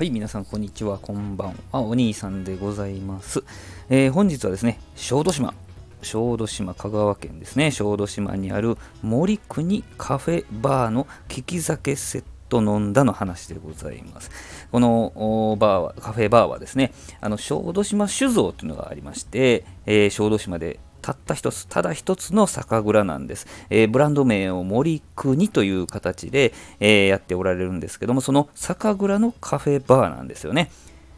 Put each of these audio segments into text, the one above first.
はい、皆さん、こんにちは、こんばんは。お兄さんでございます。えー、本日はですね、小豆島、小豆島、香川県ですね、小豆島にある森国カフェバーの利き酒セット飲んだの話でございます。このバーは、カフェバーはですね、あの小豆島酒造というのがありまして、えー、小豆島でたった一つ、ただ一つの酒蔵なんです。えー、ブランド名を森国という形で、えー、やっておられるんですけども、その酒蔵のカフェバーなんですよね。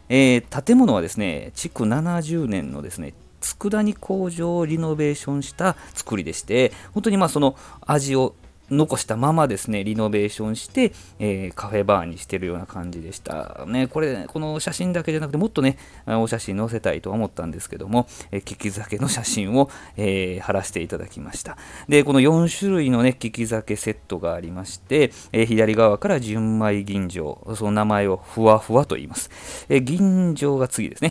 えー、建物はですね、築70年のですね、佃煮工場をリノベーションした作りでして、本当にまあその味を残したままですね、リノベーションして、えー、カフェバーにしてるような感じでした。ね、これ、この写真だけじゃなくて、もっとね、お写真載せたいとは思ったんですけども、えー、利き酒の写真を、えー、貼らせていただきました。で、この4種類のね、利き酒セットがありまして、えー、左側から純米吟醸、その名前をふわふわと言います。えー、吟醸が次ですね。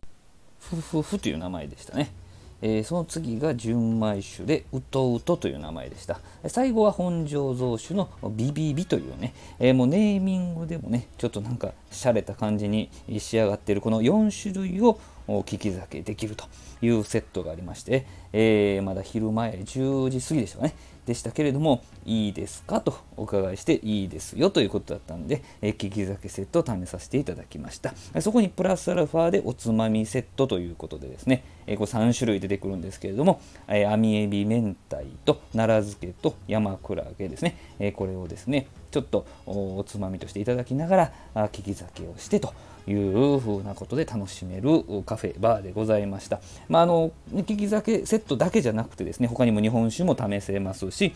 ふふふという名前でしたね。えー、その次が純米酒でうとうとという名前でした。最後は本醸造酒のビビビというね、えー、もうネーミングでもねちょっとなんか洒落た感じに仕上がっているこの4種類を利き酒できるというセットがありまして、えー、まだ昼前10時過ぎでしたかね。でしたけれどもいいですか？とお伺いしていいですよということだったんで、えー、利き酒セットを試させていただきました。そこにプラスアルファでおつまみセットということでですね、えー、これ3種類出てくるんですけれども、えー、網エビ明太と奈良漬けと山クラゲですね、えー、これをですねちょっとおつまみとしていただきながら利き酒をしてというふうなことで楽しめるカフェバーでございました。まあ、あの利き酒セットだけじゃなくてですね他にも日本酒も試せますし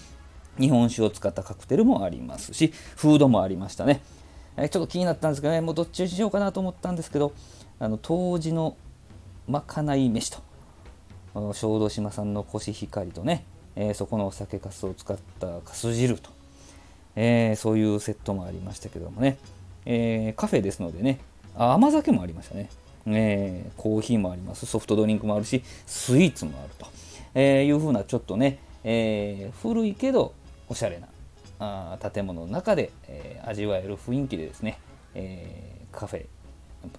日本酒を使ったカクテルもありますしフードもありましたね。えちょっと気になったんですけどねもうどっちにしようかなと思ったんですけどあの当時のまかない飯と小豆島産のコシヒカリとね、えー、そこのお酒かすを使ったかす汁と、えー、そういうセットもありましたけどもね、えー、カフェですのでね甘酒もありましたね、えー、コーヒーもあります。ソフトドリンクもあるしスイーツもあると、えー、いうふうなちょっとね、えー、古いけどおしゃれなあ建物の中で、えー、味わえる雰囲気でですね、えー、カフェ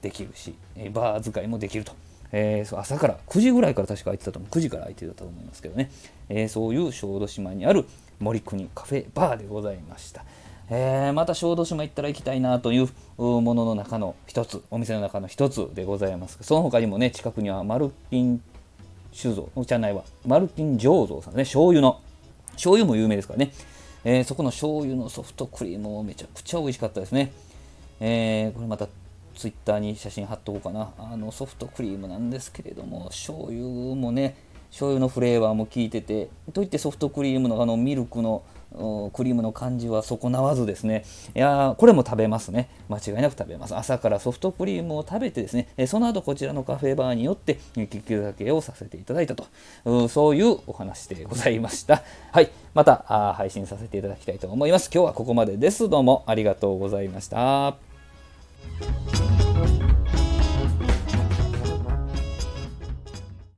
できるしバー使いもできると、えー、朝から9時ぐらいから確か空いてたと思う。9時から空いてたと思いますけどね、えー、そういう小豆島にある森国カフェバーでございました。えー、また小豆島行ったら行きたいなというものの中の一つお店の中の一つでございますその他にもね近くにはマルキン酒造お茶内はマルキン醸造さんね醤油の醤油も有名ですからね、えー、そこの醤油のソフトクリームもめちゃくちゃ美味しかったですね、えー、これまたツイッターに写真貼っとこうかな。あのソフトクリームなんですけれども醤油もね醤油のフレーバーも効いててといってソフトクリームのあのミルクのクリームの感じは損なわずですね。いやこれも食べますね。間違いなく食べます。朝からソフトクリームを食べてですね。その後こちらのカフェバーによって利き酒をさせていただいたと。そういうお話でございました。はい。また配信させていただきたいと思います。今日はここまでです。どうもありがとうございました。